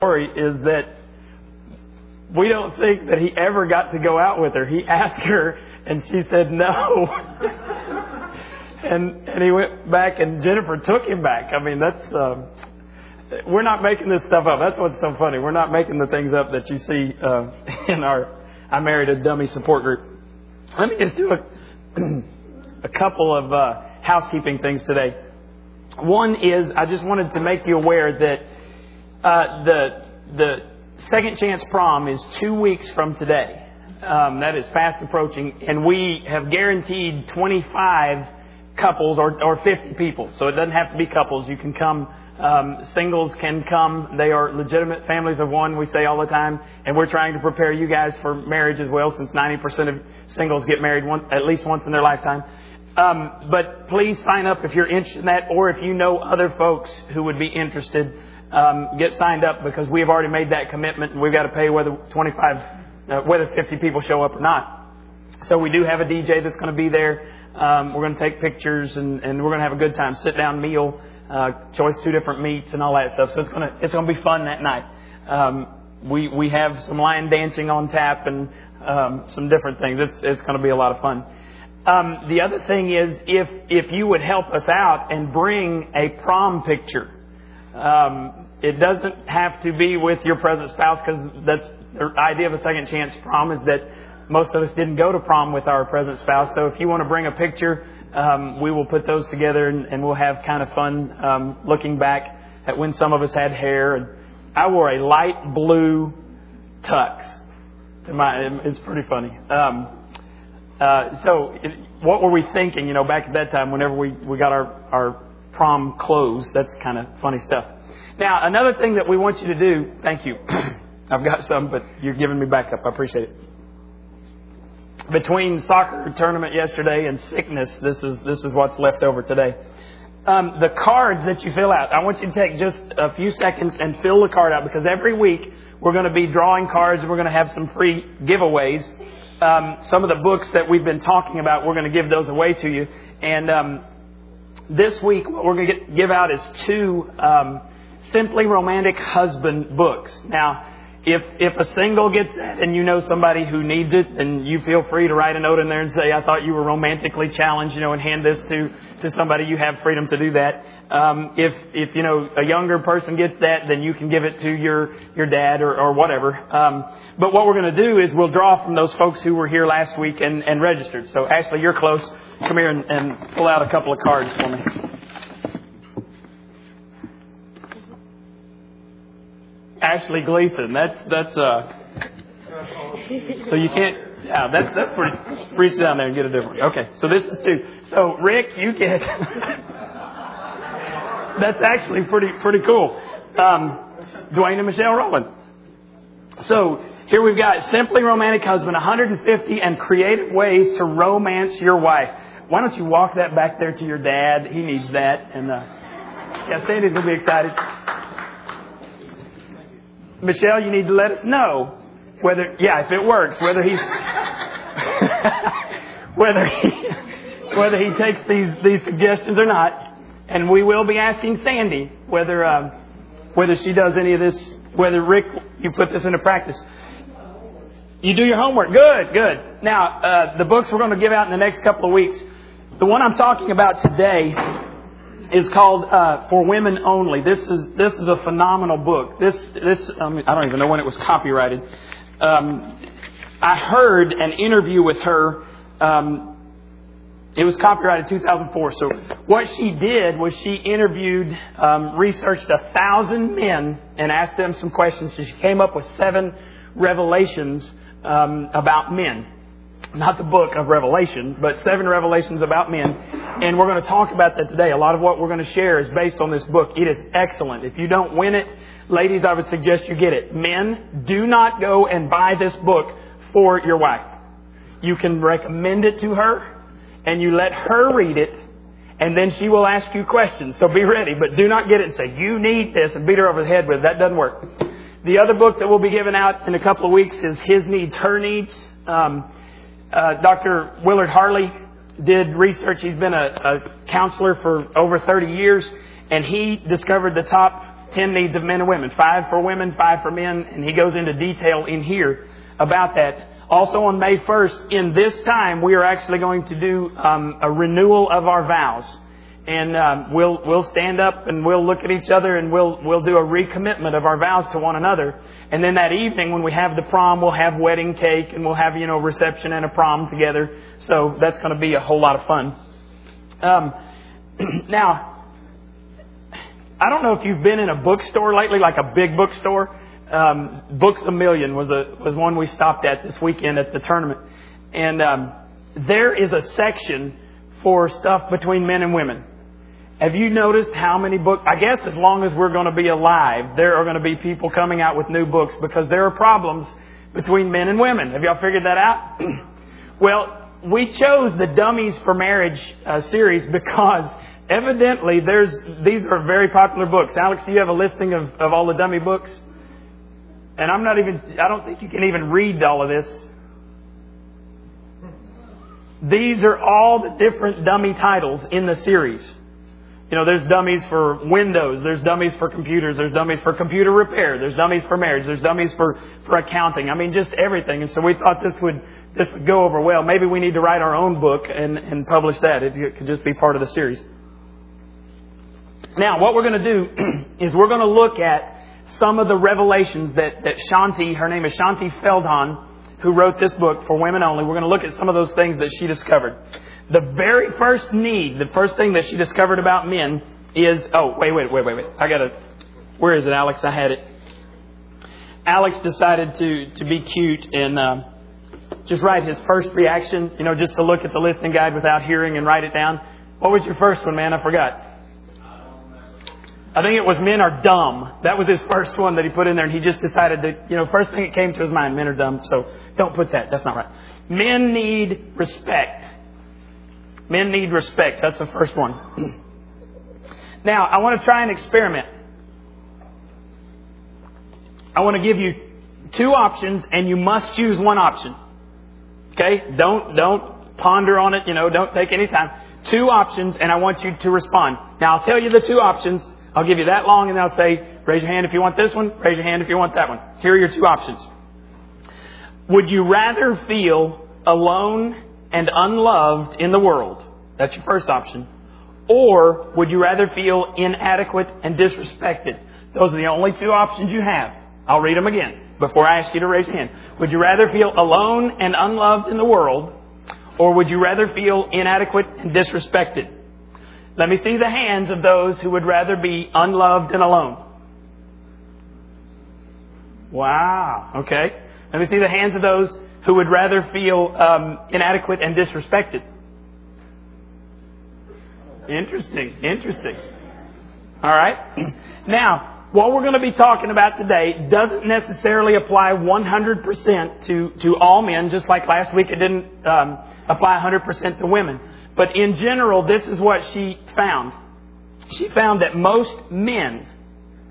story is that we don't think that he ever got to go out with her. He asked her, and she said no. and and he went back, and Jennifer took him back. I mean, that's um, we're not making this stuff up. That's what's so funny. We're not making the things up that you see uh, in our I married a dummy support group. Let me just do a a couple of uh, housekeeping things today. One is I just wanted to make you aware that uh, the the second chance prom is two weeks from today. Um, that is fast approaching, and we have guaranteed 25 couples or, or 50 people. So it doesn't have to be couples. You can come. Um, singles can come. They are legitimate families of one, we say all the time. And we're trying to prepare you guys for marriage as well, since 90% of singles get married one, at least once in their lifetime. Um, but please sign up if you're interested in that, or if you know other folks who would be interested. Um, get signed up because we have already made that commitment, and we've got to pay whether 25, uh, whether 50 people show up or not. So we do have a DJ that's going to be there. Um, we're going to take pictures, and, and we're going to have a good time. Sit down meal, uh, choice two different meats, and all that stuff. So it's going to it's going to be fun that night. Um, we we have some lion dancing on tap and um, some different things. It's it's going to be a lot of fun. Um, the other thing is if if you would help us out and bring a prom picture. Um, it doesn't have to be with your present spouse because that's the idea of a second chance prom is that most of us didn't go to prom with our present spouse. So if you want to bring a picture, um, we will put those together and, and we'll have kind of fun um, looking back at when some of us had hair. And I wore a light blue tux. To my, it's pretty funny. Um, uh, so, it, what were we thinking? You know, back at that time, whenever we we got our our prom clothes, that's kind of funny stuff. Now, another thing that we want you to do. Thank you. I've got some, but you're giving me backup. I appreciate it. Between soccer tournament yesterday and sickness, this is this is what's left over today. Um, the cards that you fill out, I want you to take just a few seconds and fill the card out because every week we're going to be drawing cards and we're going to have some free giveaways um, some of the books that we've been talking about, we're going to give those away to you. And um, this week, what we're going to give out is two um, Simply Romantic Husband books. Now, if if a single gets that and you know somebody who needs it, then you feel free to write a note in there and say, "I thought you were romantically challenged," you know, and hand this to to somebody. You have freedom to do that. Um, if if you know a younger person gets that, then you can give it to your your dad or or whatever. Um, but what we're going to do is we'll draw from those folks who were here last week and and registered. So Ashley, you're close. Come here and, and pull out a couple of cards for me. Ashley Gleason. That's that's uh. So you can't. Yeah, that's that's pretty. Reach down there and get a different. Okay, so this is two. So Rick, you get. that's actually pretty pretty cool. Um, Dwayne and Michelle Rowland. So here we've got simply romantic husband, 150 and creative ways to romance your wife. Why don't you walk that back there to your dad? He needs that. And uh, yeah, Sandy's gonna be excited. Michelle, you need to let us know whether, yeah, if it works, whether he's, whether he, whether he takes these, these suggestions or not. And we will be asking Sandy whether, uh, whether she does any of this, whether Rick, you put this into practice. You do your homework. Good, good. Now, uh, the books we're going to give out in the next couple of weeks. The one I'm talking about today is called uh, "For Women Only." This is this is a phenomenal book. This this um, I don't even know when it was copyrighted. Um, I heard an interview with her. Um, it was copyrighted 2004. So what she did was she interviewed, um, researched a thousand men and asked them some questions. So she came up with seven revelations um, about men not the book of Revelation, but seven revelations about men. And we're going to talk about that today. A lot of what we're going to share is based on this book. It is excellent. If you don't win it, ladies, I would suggest you get it. Men, do not go and buy this book for your wife. You can recommend it to her and you let her read it and then she will ask you questions. So be ready, but do not get it and say, you need this and beat her over the head with it. That doesn't work. The other book that we'll be giving out in a couple of weeks is His Needs, Her Needs. Um, uh, Dr. Willard Harley did research. He's been a, a, counselor for over 30 years, and he discovered the top ten needs of men and women. Five for women, five for men, and he goes into detail in here about that. Also on May 1st, in this time, we are actually going to do um, a renewal of our vows. And um, we'll we'll stand up and we'll look at each other and we'll we'll do a recommitment of our vows to one another. And then that evening, when we have the prom, we'll have wedding cake and we'll have you know reception and a prom together. So that's going to be a whole lot of fun. Um, now, I don't know if you've been in a bookstore lately, like a big bookstore. Um, Books a Million was a was one we stopped at this weekend at the tournament, and um, there is a section for stuff between men and women. Have you noticed how many books? I guess as long as we're going to be alive, there are going to be people coming out with new books because there are problems between men and women. Have y'all figured that out? well, we chose the Dummies for Marriage uh, series because evidently there's these are very popular books. Alex, do you have a listing of, of all the dummy books? And I'm not even, I don't think you can even read all of this. These are all the different dummy titles in the series. You know, there's dummies for Windows, there's dummies for computers, there's dummies for computer repair, there's dummies for marriage, there's dummies for, for accounting. I mean, just everything. And so we thought this would, this would go over well. Maybe we need to write our own book and, and publish that if it could just be part of the series. Now, what we're going to do is we're going to look at some of the revelations that, that Shaunti, her name is Shaunti Feldhahn, who wrote this book for women only, we're going to look at some of those things that she discovered. The very first need, the first thing that she discovered about men is, oh, wait, wait, wait, wait, wait. I gotta, where is it, Alex? I had it. Alex decided to, to be cute and, uh, just write his first reaction, you know, just to look at the listening guide without hearing and write it down. What was your first one, man? I forgot. I think it was men are dumb. That was his first one that he put in there, and he just decided that, you know, first thing that came to his mind, men are dumb, so don't put that. That's not right. Men need respect. Men need respect. That's the first one. now, I want to try an experiment. I want to give you two options, and you must choose one option. Okay? Don't, don't ponder on it, you know, don't take any time. Two options, and I want you to respond. Now, I'll tell you the two options. I'll give you that long and I'll say, raise your hand if you want this one, raise your hand if you want that one. Here are your two options. Would you rather feel alone and unloved in the world? That's your first option. Or would you rather feel inadequate and disrespected? Those are the only two options you have. I'll read them again before I ask you to raise your hand. Would you rather feel alone and unloved in the world? Or would you rather feel inadequate and disrespected? Let me see the hands of those who would rather be unloved and alone. Wow. Okay. Let me see the hands of those who would rather feel um, inadequate and disrespected. Interesting. Interesting. All right. Now, what we're going to be talking about today doesn't necessarily apply 100% to, to all men, just like last week it didn't um, apply 100% to women. But in general, this is what she found. She found that most men,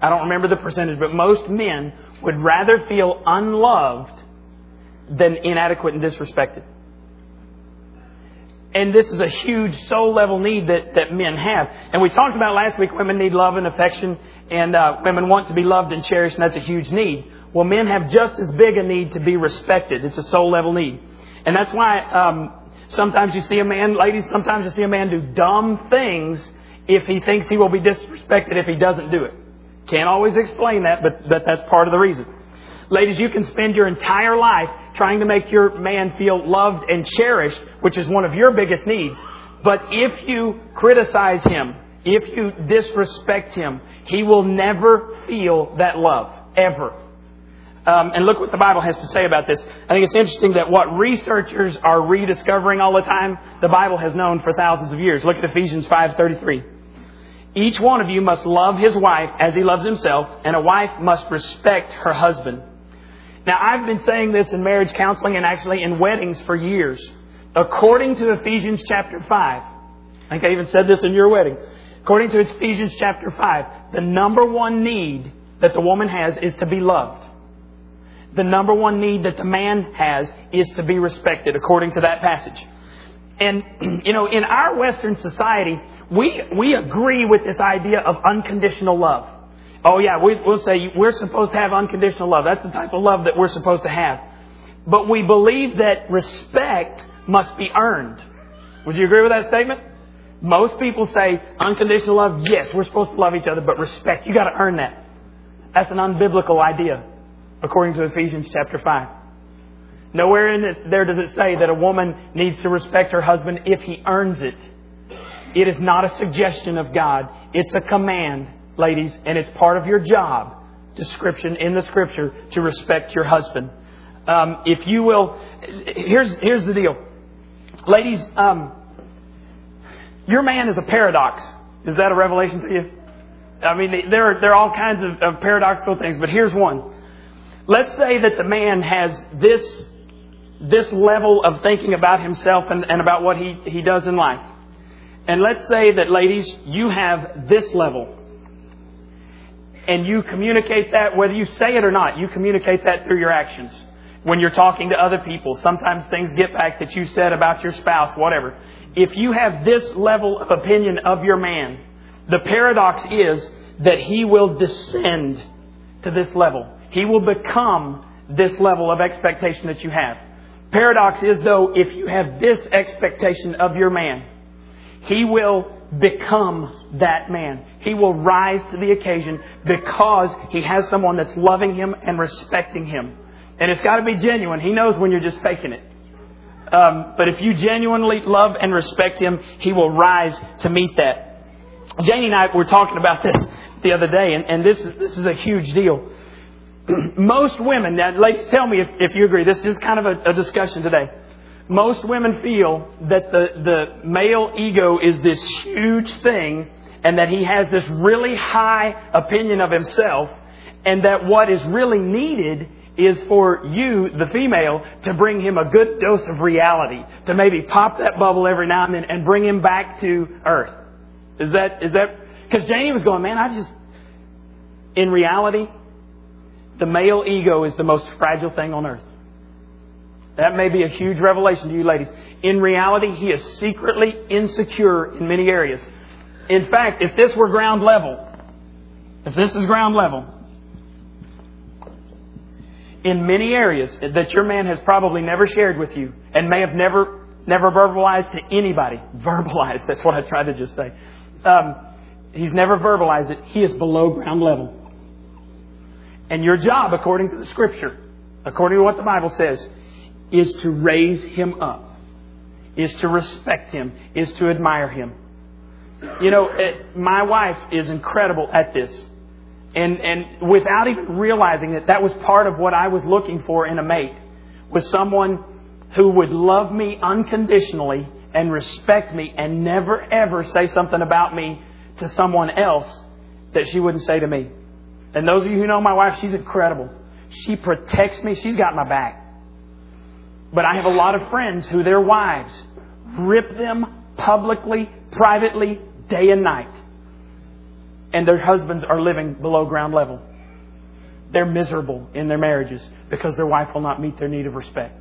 I don't remember the percentage, but most men would rather feel unloved than inadequate and disrespected. And this is a huge soul level need that, that men have. And we talked about last week women need love and affection, and uh, women want to be loved and cherished, and that's a huge need. Well, men have just as big a need to be respected. It's a soul level need. And that's why um, Sometimes you see a man, ladies, sometimes you see a man do dumb things if he thinks he will be disrespected if he doesn't do it. Can't always explain that, but, but that's part of the reason. Ladies, you can spend your entire life trying to make your man feel loved and cherished, which is one of your biggest needs. But if you criticize him, if you disrespect him, he will never feel that love. Ever. Um, and look what the Bible has to say about this. I think it's interesting that what researchers are rediscovering all the time, the Bible has known for thousands of years. Look at Ephesians 5:33. Each one of you must love his wife as he loves himself, and a wife must respect her husband. Now, I've been saying this in marriage counseling and actually in weddings for years. According to Ephesians chapter 5, I think I even said this in your wedding. According to Ephesians chapter 5, the number one need that the woman has is to be loved the number one need that the man has is to be respected, according to that passage. And, you know, in our Western society, we, we agree with this idea of unconditional love. Oh yeah, we, we'll say we're supposed to have unconditional love. That's the type of love that we're supposed to have. But we believe that respect must be earned. Would you agree with that statement? Most people say unconditional love, yes, we're supposed to love each other, but respect, you gotta earn that. That's an unbiblical idea, according to Ephesians chapter 5. Nowhere in it, there does it say that a woman needs to respect her husband if he earns it. It is not a suggestion of God. It's a command, ladies, and it's part of your job description in the scripture to respect your husband. Um, if you will, here's, here's the deal. Ladies, um, your man is a paradox. Is that a revelation to you? I mean, there are, there are all kinds of, of paradoxical things, but here's one. Let's say that the man has this, this level of thinking about himself and, and about what he, he does in life. And let's say that, ladies, you have this level. And you communicate that, whether you say it or not, you communicate that through your actions. When you're talking to other people, sometimes things get back that you said about your spouse, whatever if you have this level of opinion of your man, the paradox is that he will descend to this level. He will become this level of expectation that you have. Paradox is though, if you have this expectation of your man, he will become that man. He will rise to the occasion because he has someone that's loving him and respecting him. And it's got to be genuine. He knows when you're just faking it. Um, but if you genuinely love and respect Him, He will rise to meet that. Janie and I were talking about this the other day, and, and this, this is a huge deal. Most women, now ladies, tell me if, if you agree. This is kind of a, a discussion today. Most women feel that the, the male ego is this huge thing, and that he has this really high opinion of himself, and that what is really needed is for you, the female, to bring him a good dose of reality, to maybe pop that bubble every now and then and bring him back to earth. Is that, is that, because Janie was going, man, I just, in reality, the male ego is the most fragile thing on earth. That may be a huge revelation to you ladies. In reality, he is secretly insecure in many areas. In fact, if this were ground level, if this is ground level, in many areas that your man has probably never shared with you and may have never, never verbalized to anybody. Verbalized, that's what I tried to just say. Um, he's never verbalized it. He is below ground level. And your job, according to the scripture, according to what the Bible says, is to raise him up, is to respect him, is to admire him. You know, it, my wife is incredible at this. And, and without even realizing that that was part of what I was looking for in a mate, was someone who would love me unconditionally and respect me and never ever say something about me to someone else that she wouldn't say to me. And those of you who know my wife, she's incredible. She protects me. She's got my back. But I have a lot of friends who their wives rip them publicly, privately, day and night and their husbands are living below ground level. They're miserable in their marriages because their wife will not meet their need of respect.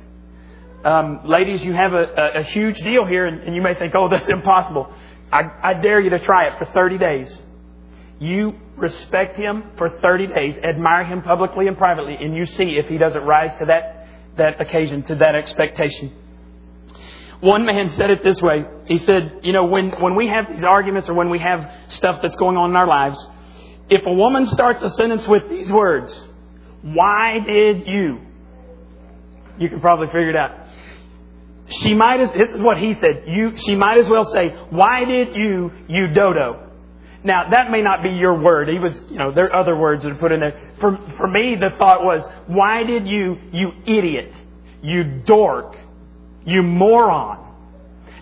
Um, ladies, you have a, a, a huge deal here, and, and, you may think, oh, that's impossible. I, I dare you to try it for 30 days. You respect him for 30 days, admire him publicly and privately, and you see if he doesn't rise to that, that occasion, to that expectation. One man said it this way. He said, you know, when, when we have these arguments or when we have stuff that's going on in our lives, if a woman starts a sentence with these words, why did you? You can probably figure it out. She might as, this is what he said, you, she might as well say, why did you, you dodo? Now, that may not be your word. He was, you know, there are other words that are put in there. For, for me, the thought was, why did you, you idiot, you dork, you moron.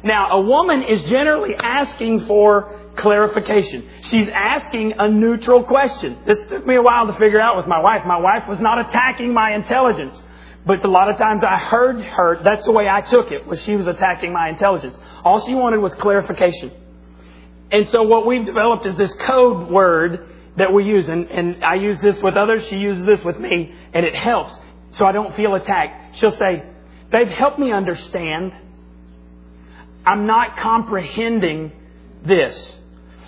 Now, a woman is generally asking for clarification. She's asking a neutral question. This took me a while to figure out with my wife. My wife was not attacking my intelligence. But a lot of times I heard her, that's the way I took it, was she was attacking my intelligence. All she wanted was clarification. And so what we've developed is this code word that we use, and, and I use this with others, she uses this with me, and it helps so I don't feel attacked. She'll say, Babe, help me understand. I'm not comprehending this.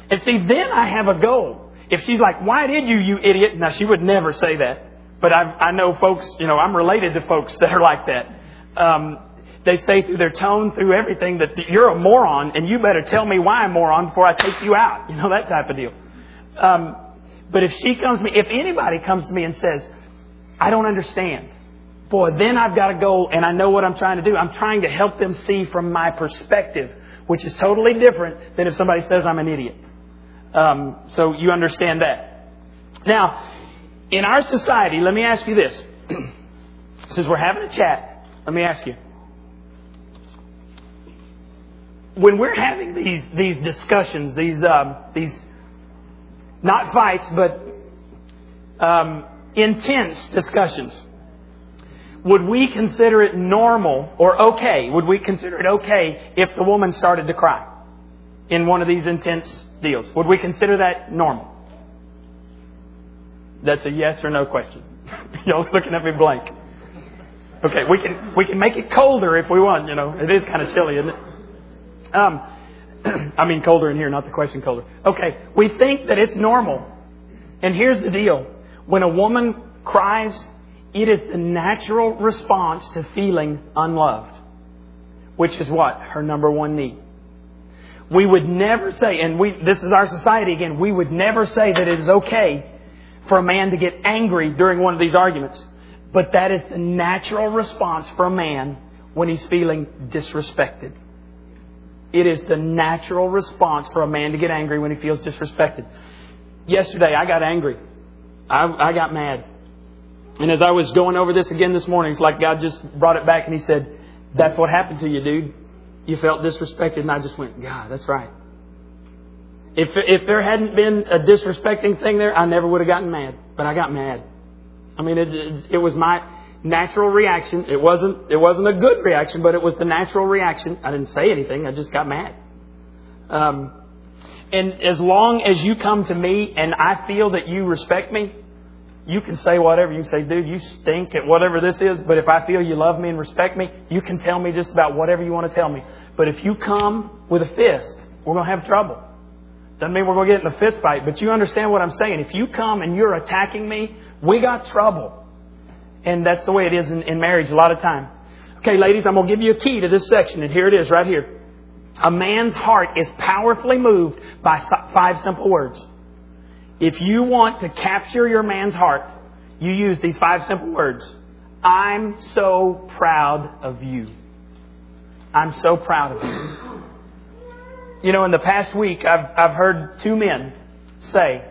And see, then I have a goal. if she's like, why did you, you idiot? Now, she would never say that. But I, I know folks, you know, I'm related to folks that are like that. Um, they say through their tone, through everything, that you're a moron and you better tell me why I'm a moron before I take you out. You know, that type of deal. Um, but if she comes to me, if anybody comes to me and says, I don't understand, boy, then I've got to go and I know what I'm trying to do. I'm trying to help them see from my perspective, which is totally different than if somebody says I'm an idiot. Um, so you understand that. Now, in our society, let me ask you this. Since we're having a chat, let me ask you. When we're having these, these discussions, these, um, these, not fights, but um, intense discussions, would we consider it normal or okay? Would we consider it okay if the woman started to cry in one of these intense deals? Would we consider that normal? That's a yes or no question. Y'all looking at me blank. Okay, we can we can make it colder if we want. You know, it is kind of chilly, isn't it? Um, I mean colder in here, not the question colder. Okay, we think that it's normal, and here's the deal: when a woman cries, it is the natural response to feeling unloved, which is what her number one need. We would never say, and we this is our society again. We would never say that it is okay for a man to get angry during one of these arguments. But that is the natural response for a man when he's feeling disrespected. It is the natural response for a man to get angry when he feels disrespected. Yesterday, I got angry. I, I got mad. And as I was going over this again this morning, it's like God just brought it back and He said, That's what happened to you, dude. You felt disrespected. And I just went, God, that's right. If, if there hadn't been a disrespecting thing there, I never would have gotten mad. But I got mad. I mean, it, it, it was my natural reaction. It wasn't, it wasn't a good reaction, but it was the natural reaction. I didn't say anything. I just got mad. Um, and as long as you come to me and I feel that you respect me, you can say whatever. You say, dude, you stink at whatever this is, but if I feel you love me and respect me, you can tell me just about whatever you want to tell me. But if you come with a fist, we're going to have trouble. Doesn't mean we're going to get in a fist fight, but you understand what I'm saying. If you come and you're attacking me, we got trouble. And that's the way it is in, in marriage a lot of time. Okay, ladies, I'm going to give you a key to this section, and here it is right here. A man's heart is powerfully moved by five simple words. If you want to capture your man's heart, you use these five simple words. I'm so proud of you. I'm so proud of you. You know, in the past week, I've, I've heard two men say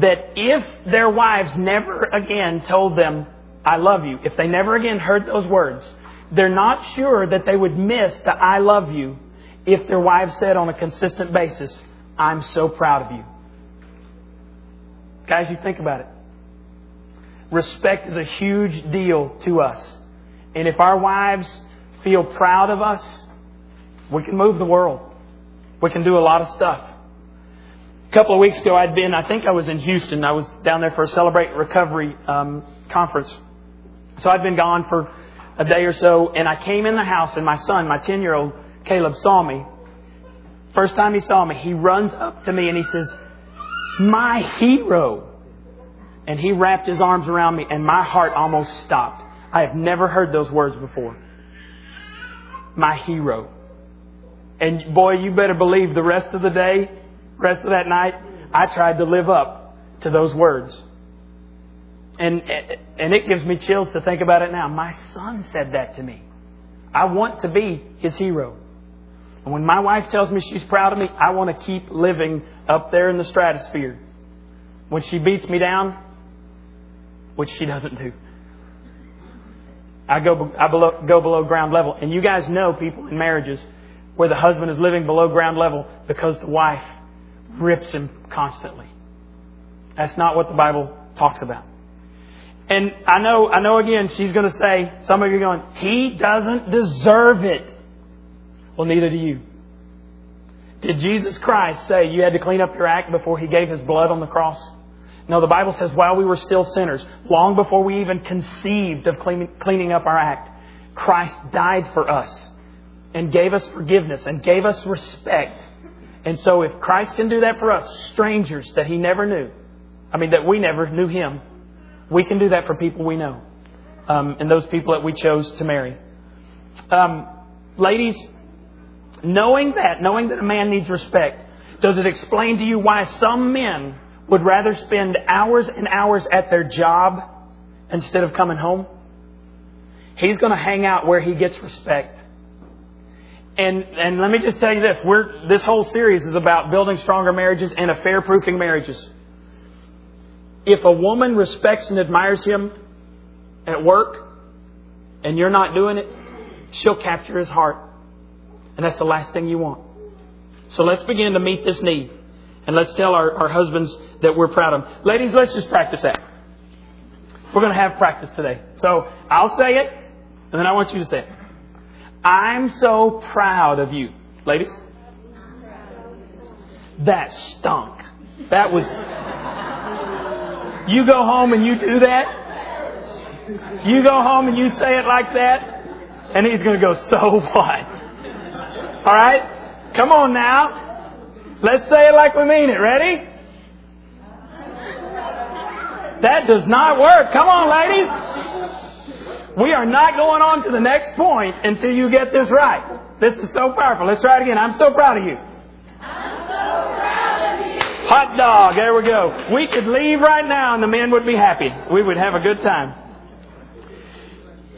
that if their wives never again told them, I love you, if they never again heard those words, they're not sure that they would miss the I love you if their wives said on a consistent basis, I'm so proud of you. Guys, you think about it. Respect is a huge deal to us. And if our wives feel proud of us, we can move the world. We can do a lot of stuff. A couple of weeks ago, I'd been, I think I was in Houston. I was down there for a Celebrate Recovery um, conference. So I'd been gone for a day or so, and I came in the house, and my son, my 10 year old Caleb, saw me. First time he saw me, he runs up to me and he says, My hero. And he wrapped his arms around me, and my heart almost stopped. I have never heard those words before. My hero. And boy, you better believe the rest of the day, rest of that night, I tried to live up to those words. And, and it gives me chills to think about it now. My son said that to me. I want to be his hero. And when my wife tells me she's proud of me, I want to keep living up there in the stratosphere. When she beats me down, which she doesn't do, I go, I below, go below ground level. And you guys know people in marriages where the husband is living below ground level because the wife rips him constantly. That's not what the Bible talks about. And I know, I know again, she's going to say, some of you are going, he doesn't deserve it. Well, neither do you. Did Jesus Christ say you had to clean up your act before he gave his blood on the cross? No, the Bible says while we were still sinners, long before we even conceived of cleaning up our act, Christ died for us and gave us forgiveness and gave us respect And so if Christ can do that for us, strangers that he never knew, I mean, that we never knew him, we can do that for people we know. Um, and those people that we chose to marry. Um, ladies, knowing that, knowing that a man needs respect, does it explain to you why some men would rather spend hours and hours at their job instead of coming home? He's going to hang out where he gets respect. And and let me just tell you this: we're this whole series is about building stronger marriages and affair proofing marriages. If a woman respects and admires him at work, and you're not doing it, she'll capture his heart, and that's the last thing you want. So let's begin to meet this need, and let's tell our, our husbands that we're proud of them. Ladies, let's just practice that. We're going to have practice today. So I'll say it, and then I want you to say it. I'm so proud of you. Ladies? That stunk. That was. You go home and you do that? You go home and you say it like that? And he's going to go, so what? All right? Come on now. Let's say it like we mean it. Ready? That does not work. Come on, ladies. We are not going on to the next point until you get this right. This is so powerful. Let's try it again. I'm so proud of you. I'm so proud of you. Hot dog. There we go. We could leave right now and the men would be happy. We would have a good time.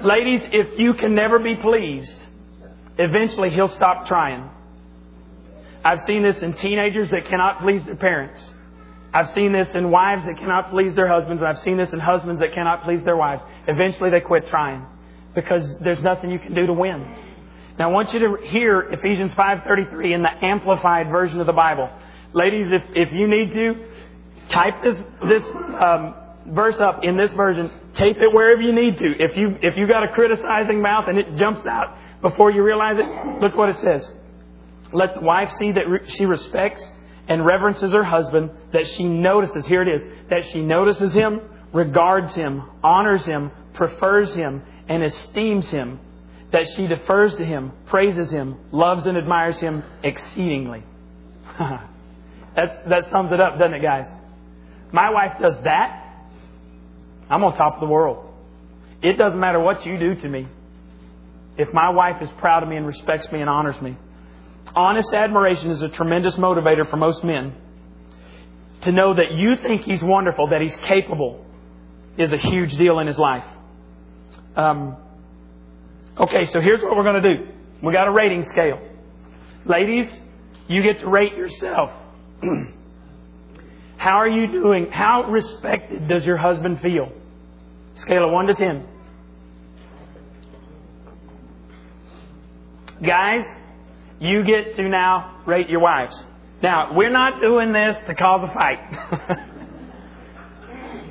Ladies, if you can never be pleased, eventually he'll stop trying. I've seen this in teenagers that cannot please their parents. I've seen this in wives that cannot please their husbands, and I've seen this in husbands that cannot please their wives. Eventually they quit trying because there's nothing you can do to win. Now I want you to hear Ephesians 5.33 in the amplified version of the Bible. Ladies, if, if you need to, type this, this um, verse up in this version. Tape it wherever you need to. If you, if you got a criticizing mouth and it jumps out before you realize it, look what it says. Let the wife see that she respects and reverences her husband, that she notices, here it is, that she notices him, regards him, honors him, prefers him, and esteems him, that she defers to him, praises him, loves and admires him exceedingly. That's, that sums it up, doesn't it, guys? My wife does that. I'm on top of the world. It doesn't matter what you do to me. If my wife is proud of me and respects me and honors me, honest admiration is a tremendous motivator for most men. To know that you think he's wonderful, that he's capable, is a huge deal in his life. Um, okay, so here's what we're going to do. We got a rating scale. Ladies, you get to rate yourself. How are you doing? How respected does your husband feel? Scale of 1 to 10. Guys, you get to now rate your wives. Now, we're not doing this to cause a fight.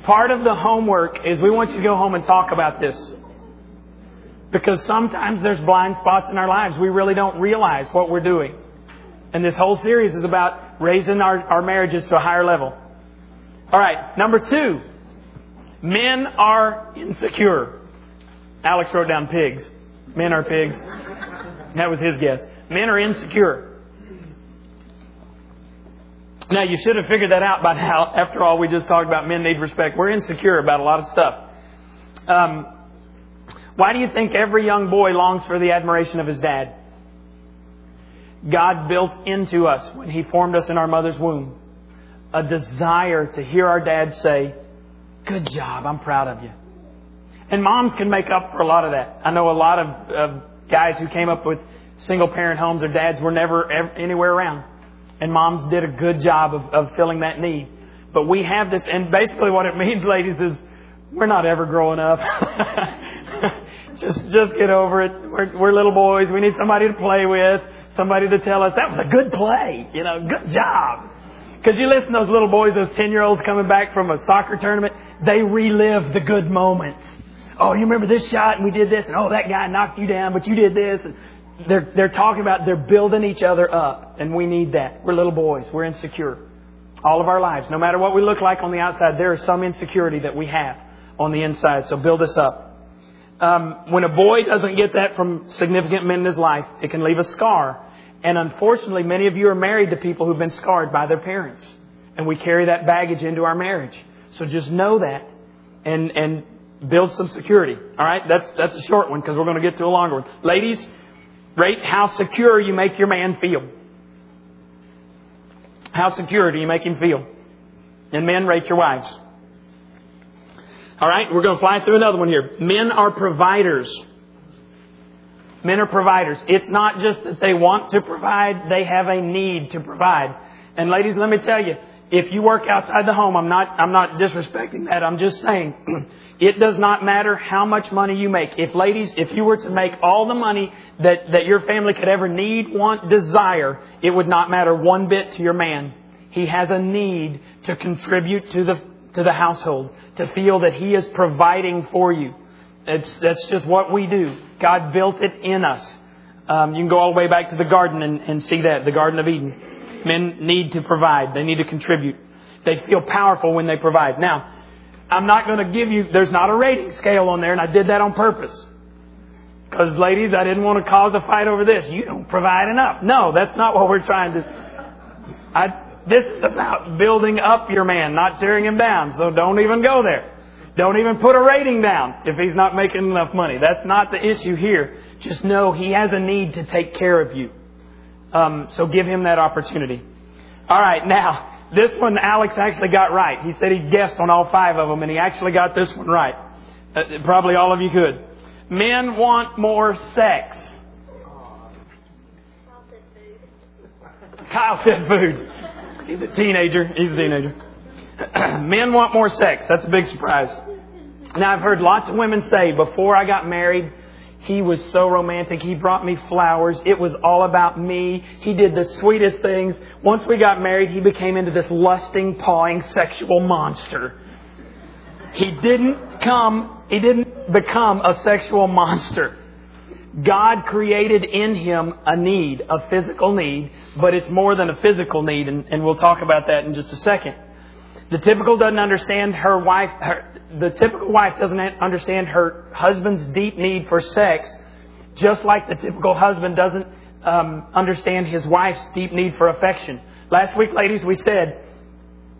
Part of the homework is we want you to go home and talk about this. Because sometimes there's blind spots in our lives. We really don't realize what we're doing. And this whole series is about raising our, our marriages to a higher level. All right, number two. Men are insecure. Alex wrote down pigs. Men are pigs. That was his guess. Men are insecure. Now, you should have figured that out by now. After all, we just talked about men need respect. We're insecure about a lot of stuff. Um, why do you think every young boy longs for the admiration of his dad? God built into us when He formed us in our mother's womb a desire to hear our dad say, Good job, I'm proud of you. And moms can make up for a lot of that. I know a lot of, of guys who came up with single parent homes, their dads were never ever, anywhere around. And moms did a good job of, of filling that need. But we have this, and basically what it means, ladies, is we're not ever growing up. just, just get over it. We're, we're little boys. We need somebody to play with, somebody to tell us that was a good play. You know, good job. Because you listen to those little boys, those 10 year olds coming back from a soccer tournament, they relive the good moments. Oh, you remember this shot and we did this and oh, that guy knocked you down, but you did this. And they're, they're talking about they're building each other up, and we need that. We're little boys. We're insecure. All of our lives, no matter what we look like on the outside, there is some insecurity that we have on the inside. So build us up. Um, when a boy doesn't get that from significant men in his life, it can leave a scar. And unfortunately, many of you are married to people who've been scarred by their parents. And we carry that baggage into our marriage. So just know that and, and build some security. All right? That's, that's a short one because we're going to get to a longer one. Ladies, rate how secure you make your man feel. How secure do you make him feel? And men, rate your wives. All right, we're going to fly through another one here. Men are providers. Men are providers. It's not just that they want to provide, they have a need to provide. And ladies, let me tell you, if you work outside the home, I'm not, I'm not disrespecting that. I'm just saying, it does not matter how much money you make. If ladies, if you were to make all the money that, that your family could ever need, want, desire, it would not matter one bit to your man. He has a need to contribute to the, to the household, to feel that he is providing for you. It's, that's just what we do. God built it in us. Um, you can go all the way back to the garden and, and see that, the Garden of Eden. Men need to provide. They need to contribute. They feel powerful when they provide. Now, I'm not going to give you, there's not a rating scale on there, and I did that on purpose. Because, ladies, I didn't want to cause a fight over this. You don't provide enough. No, that's not what we're trying to. I, this is about building up your man, not tearing him down. So don't even go there. Don't even put a rating down if he's not making enough money. That's not the issue here. Just know he has a need to take care of you. Um, so give him that opportunity. All right, now this one Alex actually got right. He said he guessed on all five of them, and he actually got this one right. Uh, probably all of you could. Men want more sex. Kyle said food. He's a teenager. He's a teenager. Men want more sex. That's a big surprise. Now, I've heard lots of women say, before I got married, he was so romantic. He brought me flowers. It was all about me. He did the sweetest things. Once we got married, he became into this lusting, pawing, sexual monster. He didn't come, he didn't become a sexual monster. God created in him a need, a physical need, but it's more than a physical need, and, and we'll talk about that in just a second. The typical doesn't understand her wife, her, the typical wife doesn't understand her husband's deep need for sex, just like the typical husband doesn't um, understand his wife's deep need for affection. Last week, ladies, we said,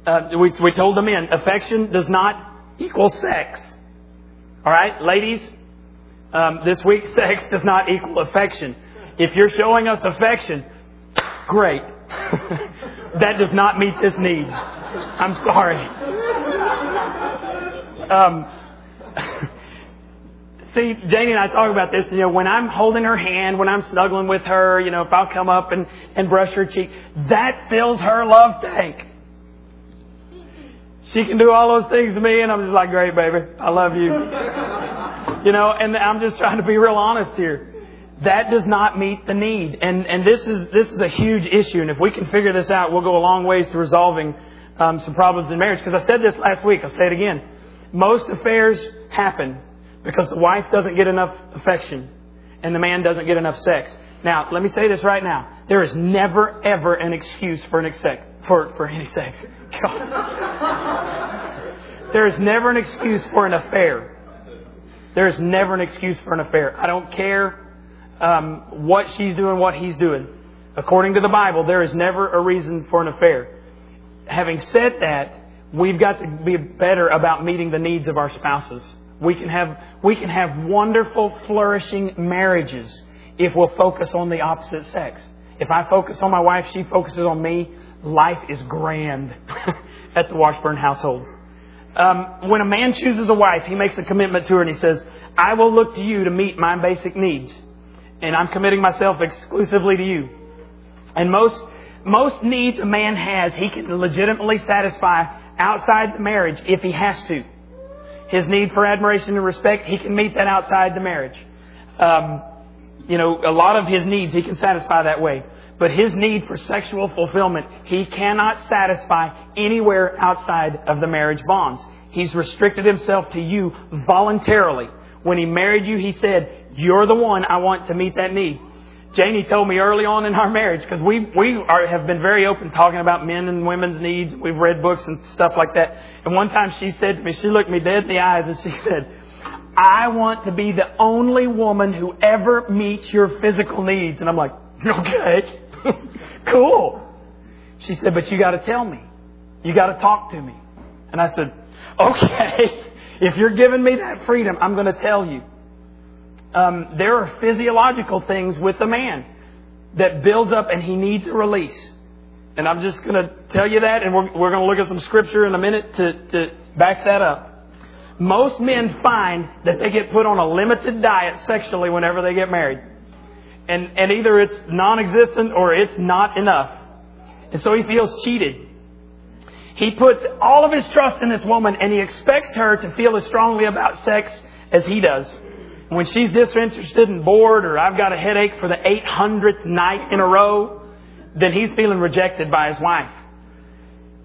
uh, we, we told the men, affection does not equal sex. All right, ladies, um, this week, sex does not equal affection. If you're showing us affection, great. that does not meet this need. I'm sorry. Um, see, Janie and I talk about this. You know, when I'm holding her hand, when I'm snuggling with her, you know, if I'll come up and, and brush her cheek, that fills her love tank. She can do all those things to me, and I'm just like, great, baby. I love you. You know, and I'm just trying to be real honest here. That does not meet the need. And, and this is, this is a huge issue. And if we can figure this out, we'll go a long ways to resolving um, some problems in marriage. Because I said this last week. I'll say it again. Most affairs happen because the wife doesn't get enough affection and the man doesn't get enough sex. Now, let me say this right now. There is never, ever an excuse for an sex, for, for any sex. there is never an excuse for an affair. There is never an excuse for an affair. I don't care um, what she's doing, what he's doing. According to the Bible, there is never a reason for an affair. Having said that, we've got to be better about meeting the needs of our spouses. We can have, we can have wonderful, flourishing marriages if we'll focus on the opposite sex. If I focus on my wife, she focuses on me, life is grand at the Washburn household. Um, when a man chooses a wife, he makes a commitment to her and he says, I will look to you to meet my basic needs. And I'm committing myself exclusively to you. And most, most needs a man has, he can legitimately satisfy outside the marriage if he has to. His need for admiration and respect, he can meet that outside the marriage. Um, you know, a lot of his needs he can satisfy that way. But his need for sexual fulfillment, he cannot satisfy anywhere outside of the marriage bonds. He's restricted himself to you voluntarily. When he married you, he said, You're the one I want to meet that need. Janie told me early on in our marriage, because we, we are, have been very open talking about men and women's needs. We've read books and stuff like that. And one time she said to me, she looked me dead in the eyes and she said, I want to be the only woman who ever meets your physical needs. And I'm like, okay. cool. She said, but you got to tell me. You got to talk to me. And I said, okay, if you're giving me that freedom, I'm going to tell you. Um, there are physiological things with a man that builds up and he needs a release. And I'm just going to tell you that, and we're, we're going to look at some scripture in a minute to, to back that up. Most men find that they get put on a limited diet sexually whenever they get married. And, and either it's non existent or it's not enough. And so he feels cheated. He puts all of his trust in this woman and he expects her to feel as strongly about sex as he does. When she's disinterested and bored or I've got a headache for the 800th night in a row, then he's feeling rejected by his wife.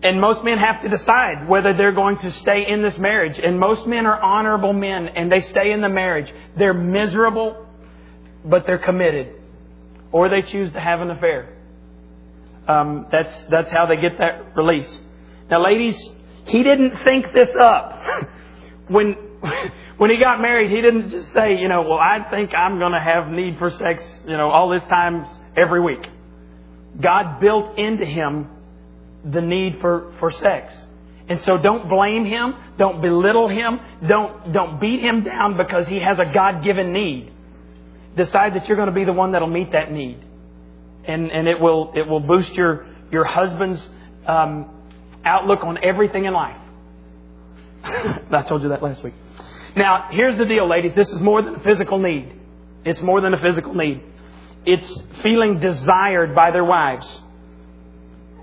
And most men have to decide whether they're going to stay in this marriage. And most men are honorable men and they stay in the marriage. They're miserable, but they're committed. Or they choose to have an affair. Um, that's, that's how they get that release. Now, ladies, he didn't think this up. when, when he got married, he didn't just say, you know, well, I think I'm going to have need for sex, you know, all this times every week. God built into him the need for, for sex. And so don't blame him. Don't belittle him. Don't, don't beat him down because he has a God given need. Decide that you're going to be the one that'll meet that need. And, and it will, it will boost your, your husband's um, outlook on everything in life. I told you that last week. Now, here's the deal, ladies. This is more than a physical need. It's more than a physical need. It's feeling desired by their wives.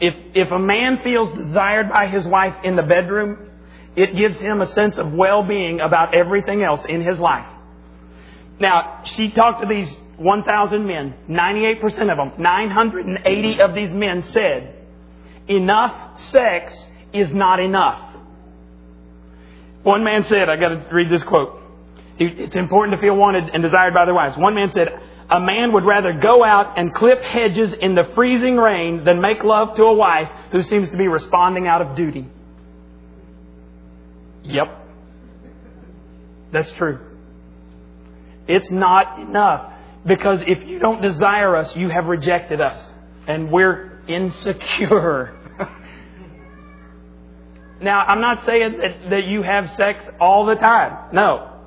If, if a man feels desired by his wife in the bedroom, it gives him a sense of well-being about everything else in his life. Now, she talked to these 1,000 men. 98% of them, 980 of these men said, enough sex is not enough. One man said, I got to read this quote. It's important to feel wanted and desired by their wives. One man said, a man would rather go out and clip hedges in the freezing rain than make love to a wife who seems to be responding out of duty. Yep. That's true. It's not enough. Because if you don't desire us, you have rejected us. And we're insecure. now, I'm not saying that, that you have sex all the time. No.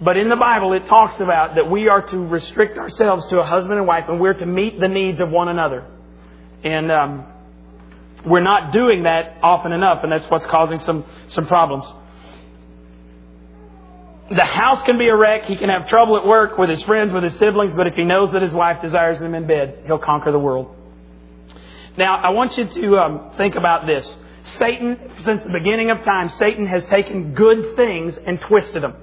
But in the Bible, it talks about that we are to restrict ourselves to a husband and wife, and we're to meet the needs of one another. And um, we're not doing that often enough, and that's what's causing some some problems. The house can be a wreck. He can have trouble at work with his friends, with his siblings, but if he knows that his wife desires him in bed, he'll conquer the world. Now, I want you to um, think about this. Satan, since the beginning of time, Satan has taken good things and twisted them.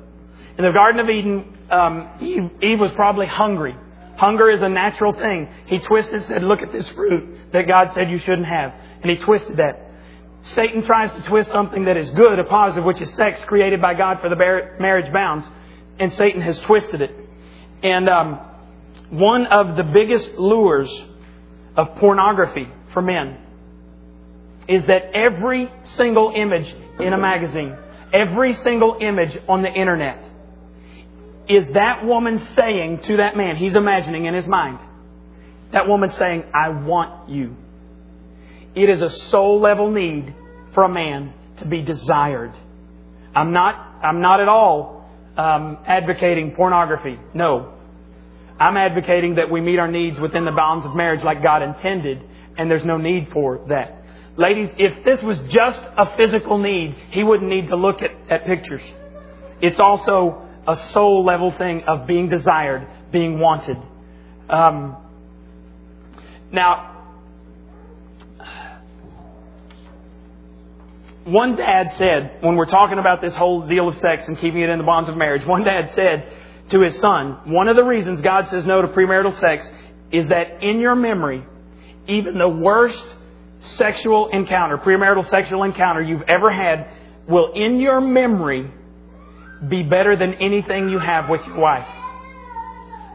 In the Garden of Eden, um, Eve, Eve was probably hungry. Hunger is a natural thing. He twisted, and said, look at this fruit that God said you shouldn't have. And he twisted that. Satan tries to twist something that is good, a positive, which is sex created by God for the marriage bounds. And Satan has twisted it. And um, one of the biggest lures of pornography for men is that every single image in a magazine, every single image on the internet, is that woman saying to that man, he's imagining in his mind, that woman saying, I want you. It is a soul level need for a man to be desired. I'm not, I'm not at all um, advocating pornography. No. I'm advocating that we meet our needs within the bounds of marriage like God intended, and there's no need for that. Ladies, if this was just a physical need, he wouldn't need to look at, at pictures. It's also a soul level thing of being desired, being wanted. Um, now, one dad said, when we're talking about this whole deal of sex and keeping it in the bonds of marriage, one dad said to his son, one of the reasons God says no to premarital sex is that in your memory, even the worst sexual encounter, premarital sexual encounter you've ever had, will in your memory be better than anything you have with your wife.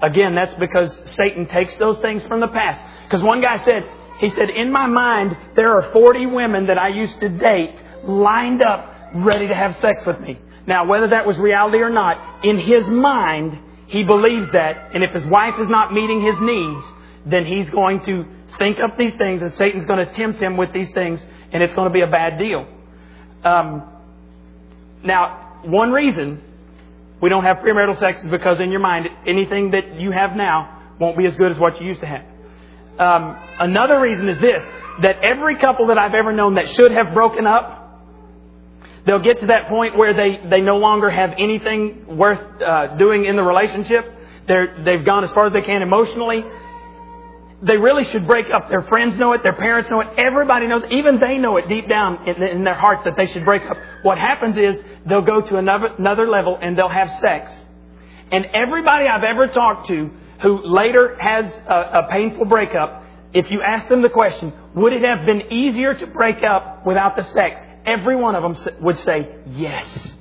Again, that's because Satan takes those things from the past. Because one guy said, he said, in my mind, there are 40 women that I used to date lined up ready to have sex with me. Now, whether that was reality or not, in his mind, he believes that, and if his wife is not meeting his needs, then he's going to think up these things and Satan's going to tempt him with these things and it's going to be a bad deal. Um, now, one reason we don't have premarital sex is because in your mind, anything that you have now won't be as good as what you used to have. Um, another reason is this, that every couple that I've ever known that should have broken up, they'll get to that point where they, they no longer have anything worth uh, doing in the relationship. They're, they've gone as far as they can emotionally. They really should break up. Their friends know it. Their parents know it. Everybody knows. Even they know it deep down in, in their hearts that they should break up. What happens is they'll go to another, another level and they'll have sex. And everybody I've ever talked to who later has a, a painful breakup, if you ask them the question, would it have been easier to break up without the sex? Every one of them would say yes.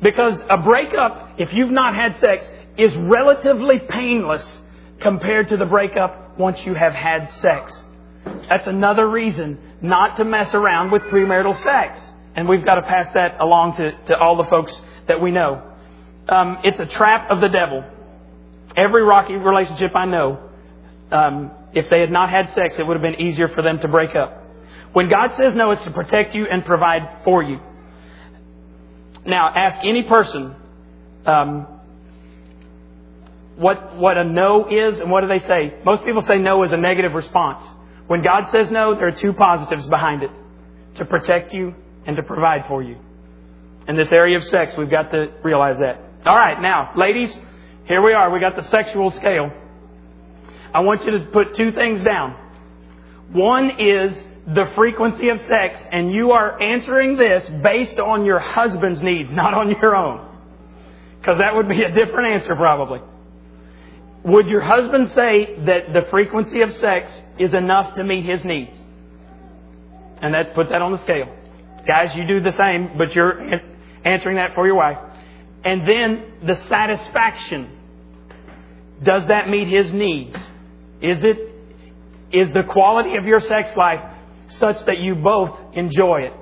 Because a breakup, if you've not had sex, is relatively painless compared to the breakup once you have had sex. That's another reason not to mess around with premarital sex. And we've got to pass that along to, to all the folks that we know. Um, it's a trap of the devil. Every rocky relationship I know, um, if they had not had sex, it would have been easier for them to break up. When God says no, it's to protect you and provide for you. Now, ask any person um, what what a no is, and what do they say? Most people say no is a negative response. When God says no, there are two positives behind it: to protect you and to provide for you. In this area of sex, we've got to realize that. All right, now, ladies, here we are. We got the sexual scale. I want you to put two things down. One is the frequency of sex, and you are answering this based on your husband's needs, not on your own. Because that would be a different answer, probably. Would your husband say that the frequency of sex is enough to meet his needs? And that put that on the scale. Guys, you do the same, but you're answering that for your wife. And then the satisfaction. Does that meet his needs? Is it is the quality of your sex life such that you both enjoy it?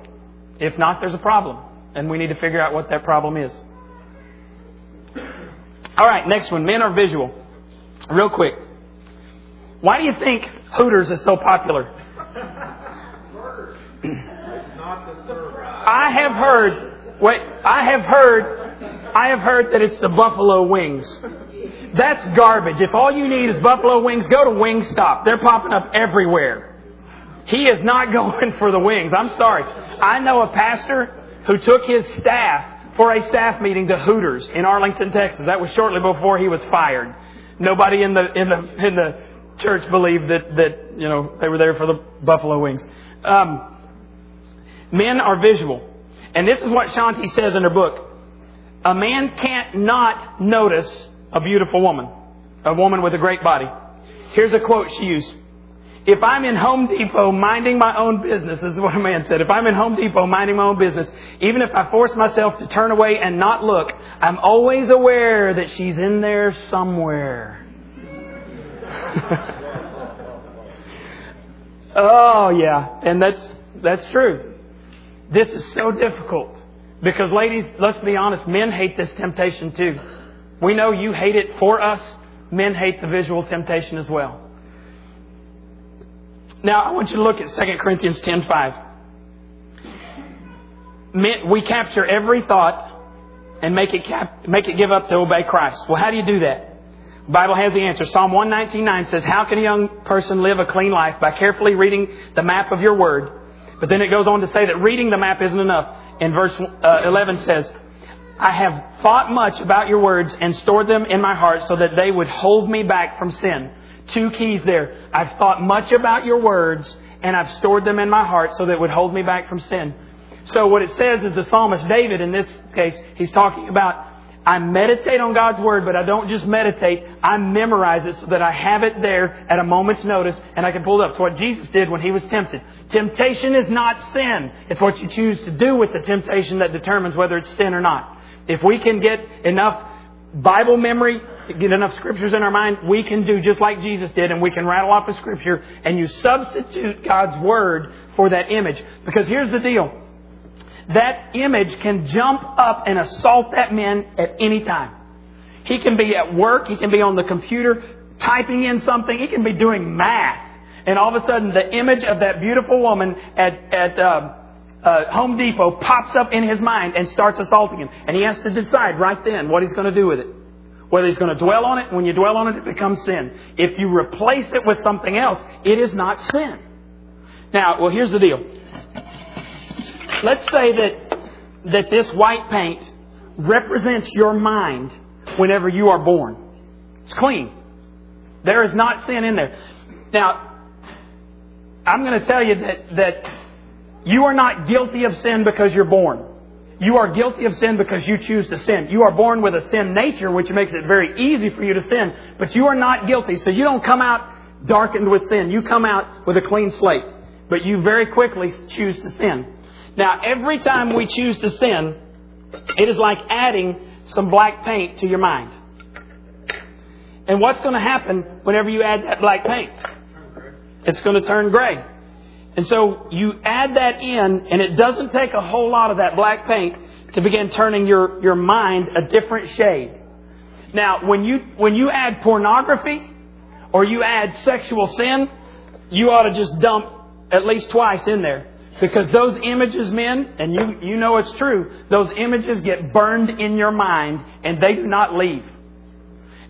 If not, there's a problem. And we need to figure out what that problem is. All right, next one. Men are visual. Real quick. Why do you think Hooters is so popular? I have heard, wait, I have heard, I have heard that it's the buffalo wings. That's garbage. If all you need is buffalo wings, go to Wingstop. They're popping up everywhere. He is not going for the wings. I'm sorry. I know a pastor who took his staff for a staff meeting to Hooters in Arlington, Texas. That was shortly before he was fired. Nobody in the in the in the church believed that that you know they were there for the buffalo wings. Um, men are visual, and this is what Shaunti says in her book. A man can't not notice a beautiful woman, a woman with a great body. Here's a quote she used. If I'm in Home Depot minding my own business, this is what a man said. If I'm in Home Depot minding my own business, even if I force myself to turn away and not look, I'm always aware that she's in there somewhere. oh yeah, and that's that's true. This is so difficult because ladies, let's be honest, men hate this temptation too. We know you hate it for us. Men hate the visual temptation as well. Now, I want you to look at 2 Corinthians 10.5. We capture every thought and make it, cap- make it give up to obey Christ. Well, how do you do that? The Bible has the answer. Psalm 119.9 says, How can a young person live a clean life? By carefully reading the map of your word. But then it goes on to say that reading the map isn't enough. In verse uh, 11 says, I have thought much about your words and stored them in my heart so that they would hold me back from sin. Two keys there. I've thought much about your words and I've stored them in my heart so that it would hold me back from sin. So what it says is the psalmist David in this case, he's talking about I meditate on God's Word, but I don't just meditate, I memorize it so that I have it there at a moment's notice and I can pull it up. It's what Jesus did when he was tempted. Temptation is not sin. It's what you choose to do with the temptation that determines whether it's sin or not. If we can get enough Bible memory, get enough scriptures in our mind, we can do just like Jesus did and we can rattle off a scripture and you substitute God's Word for that image. Because here's the deal. That image can jump up and assault that man at any time. He can be at work, he can be on the computer typing in something. He can be doing math. And all of a sudden, the image of that beautiful woman at, at uh, uh, Home Depot pops up in his mind and starts assaulting him. And he has to decide right then what he's going to do with it. Whether he's going to dwell on it. When you dwell on it, it becomes sin. If you replace it with something else, it is not sin. Now, well, here's the deal. Let's say that, that this white paint represents your mind whenever you are born. It's clean. There is not sin in there. Now, I'm going to tell you that, that you are not guilty of sin because you're born. You are guilty of sin because you choose to sin. You are born with a sin nature, which makes it very easy for you to sin, but you are not guilty. So you don't come out darkened with sin. You come out with a clean slate, but you very quickly choose to sin. Now, every time we choose to sin, it is like adding some black paint to your mind. And what's going to happen whenever you add that black paint? It's going to turn gray. And so you add that in, and it doesn't take a whole lot of that black paint to begin turning your, your mind a different shade. Now, when you, when you add pornography or you add sexual sin, you ought to just dump at least twice in there. Because those images, men, and you, you know it's true, those images get burned in your mind and they do not leave.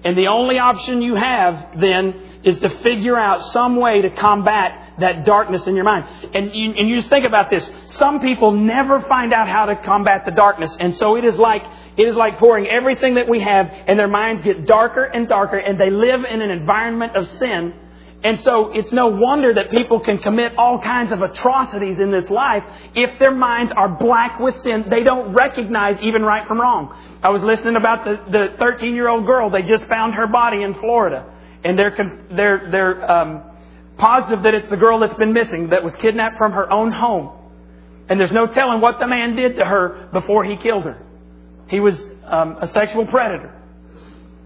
And the only option you have then is to figure out some way to combat that darkness in your mind. And you, and you just think about this. Some people never find out how to combat the darkness. And so it is like, it is like pouring everything that we have and their minds get darker and darker and they live in an environment of sin. And so it's no wonder that people can commit all kinds of atrocities in this life if their minds are black with sin. They don't recognize even right from wrong. I was listening about the, the 13 year old girl. They just found her body in Florida and they're they're they're um, positive that it's the girl that's been missing that was kidnapped from her own home, and there's no telling what the man did to her before he killed her. He was um, a sexual predator,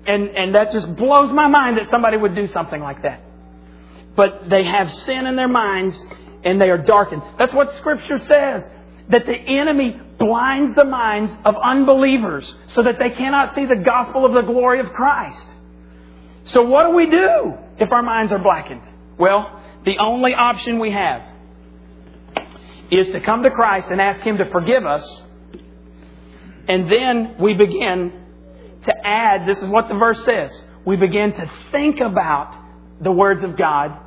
and and that just blows my mind that somebody would do something like that. But they have sin in their minds, and they are darkened. That's what Scripture says. That the enemy blinds the minds of unbelievers so that they cannot see the gospel of the glory of Christ. So what do we do if our minds are blackened? Well, the only option we have is to come to Christ and ask Him to forgive us. And then we begin to add, this is what the verse says, we begin to think about the words of God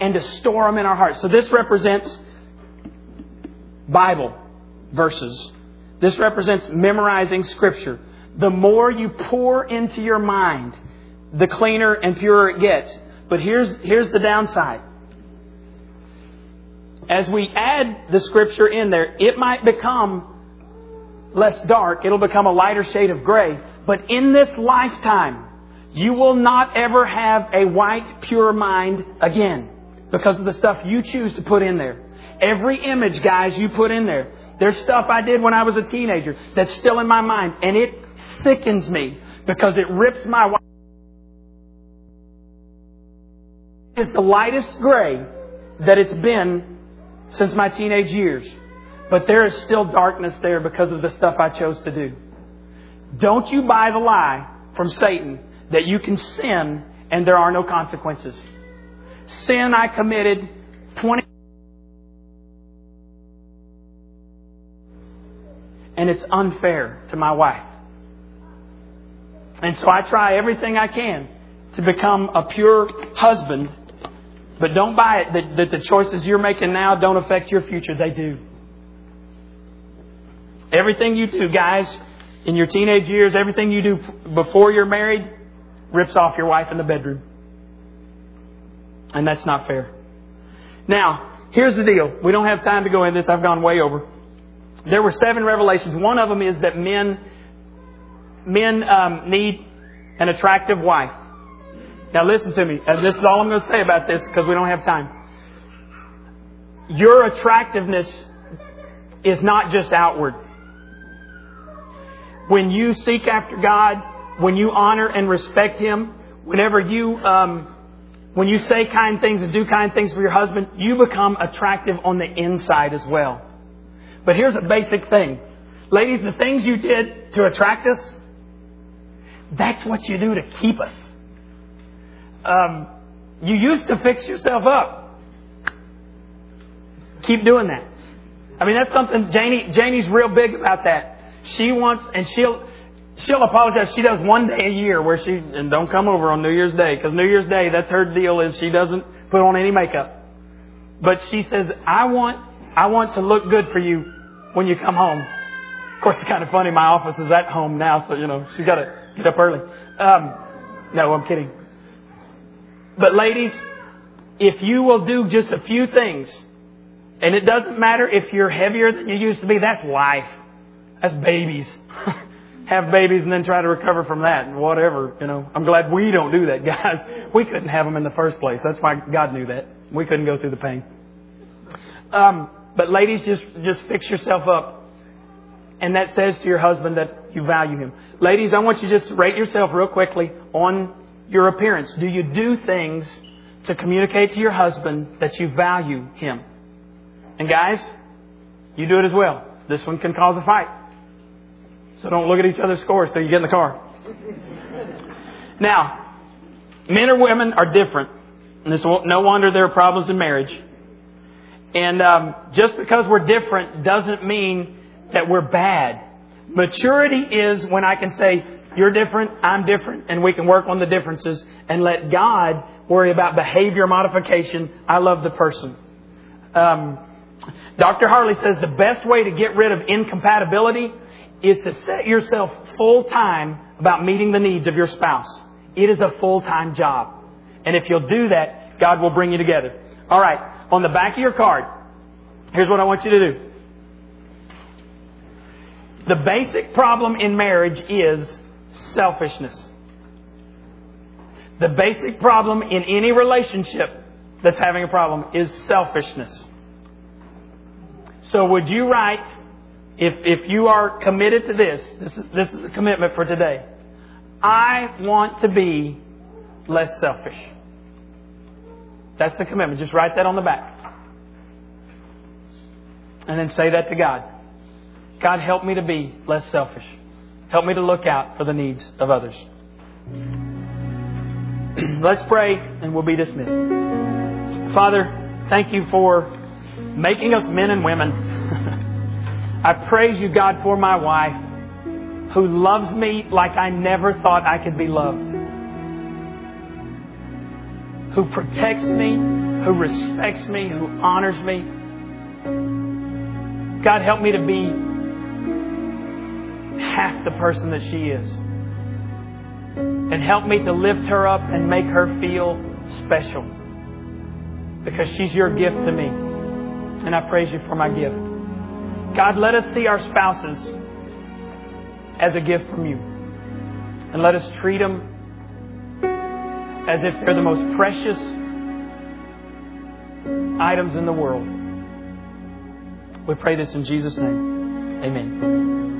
and to store them in our hearts. So this represents Bible verses. This represents memorizing Scripture. The more you pour into your mind, the cleaner and purer it gets. But here's, here's the downside. As we add the scripture in there, it might become less dark. It'll become a lighter shade of gray. But in this lifetime, you will not ever have a white, pure mind again because of the stuff you choose to put in there. Every image, guys, you put in there. There's stuff I did when I was a teenager that's still in my mind, and it sickens me because it rips my It's the lightest gray that it's been since my teenage years. But there is still darkness there because of the stuff I chose to do. Don't you buy the lie from Satan that you can sin and there are no consequences. Sin I committed 20 and it's unfair to my wife. And so I try everything I can to become a pure husband but don't buy it that, that the choices you're making now don't affect your future. They do. Everything you do, guys, in your teenage years, everything you do before you're married rips off your wife in the bedroom. And that's not fair. Now, here's the deal. We don't have time to go in this. I've gone way over. There were seven revelations. One of them is that men men um, need an attractive wife. Now listen to me, and this is all I'm going to say about this because we don't have time. Your attractiveness is not just outward. When you seek after God, when you honor and respect Him, whenever you, um, when you say kind things and do kind things for your husband, you become attractive on the inside as well. But here's a basic thing. Ladies, the things you did to attract us, that's what you do to keep us. Um, you used to fix yourself up. Keep doing that. I mean, that's something Janie, Janie's real big about that. She wants, and she'll, she'll apologize. She does one day a year where she, and don't come over on New Year's Day, because New Year's Day, that's her deal is she doesn't put on any makeup. But she says, I want, I want to look good for you when you come home. Of course, it's kind of funny. My office is at home now, so, you know, she's got to get up early. Um, no, I'm kidding. But ladies, if you will do just a few things, and it doesn't matter if you're heavier than you used to be, that's life. That's babies. have babies and then try to recover from that and whatever, you know. I'm glad we don't do that, guys. We couldn't have them in the first place. That's why God knew that. We couldn't go through the pain. Um, but ladies, just, just fix yourself up. And that says to your husband that you value him. Ladies, I want you just to rate yourself real quickly on your appearance. Do you do things to communicate to your husband that you value him? And guys, you do it as well. This one can cause a fight. So don't look at each other's scores till you get in the car. Now, men or women are different. And this no wonder there are problems in marriage. And um, just because we're different doesn't mean that we're bad. Maturity is when I can say, you're different, I'm different, and we can work on the differences and let God worry about behavior modification. I love the person. Um, Dr. Harley says the best way to get rid of incompatibility is to set yourself full time about meeting the needs of your spouse. It is a full time job. And if you'll do that, God will bring you together. All right. On the back of your card, here's what I want you to do. The basic problem in marriage is selfishness. The basic problem in any relationship that's having a problem is selfishness. So would you write, if, if you are committed to this, this is, this is a commitment for today. I want to be less selfish. That's the commitment. Just write that on the back. And then say that to God. God, help me to be less selfish. Help me to look out for the needs of others. Let's pray and we'll be dismissed. Father, thank you for making us men and women. I praise you, God, for my wife who loves me like I never thought I could be loved who protects me, who respects me, who honors me. God, help me to be half the person that she is. And help me to lift her up and make her feel special. Because she's your gift to me. And I praise you for my gift. God, let us see our spouses as a gift from you. And let us treat them as if they're the most precious items in the world. We pray this in Jesus' name. Amen.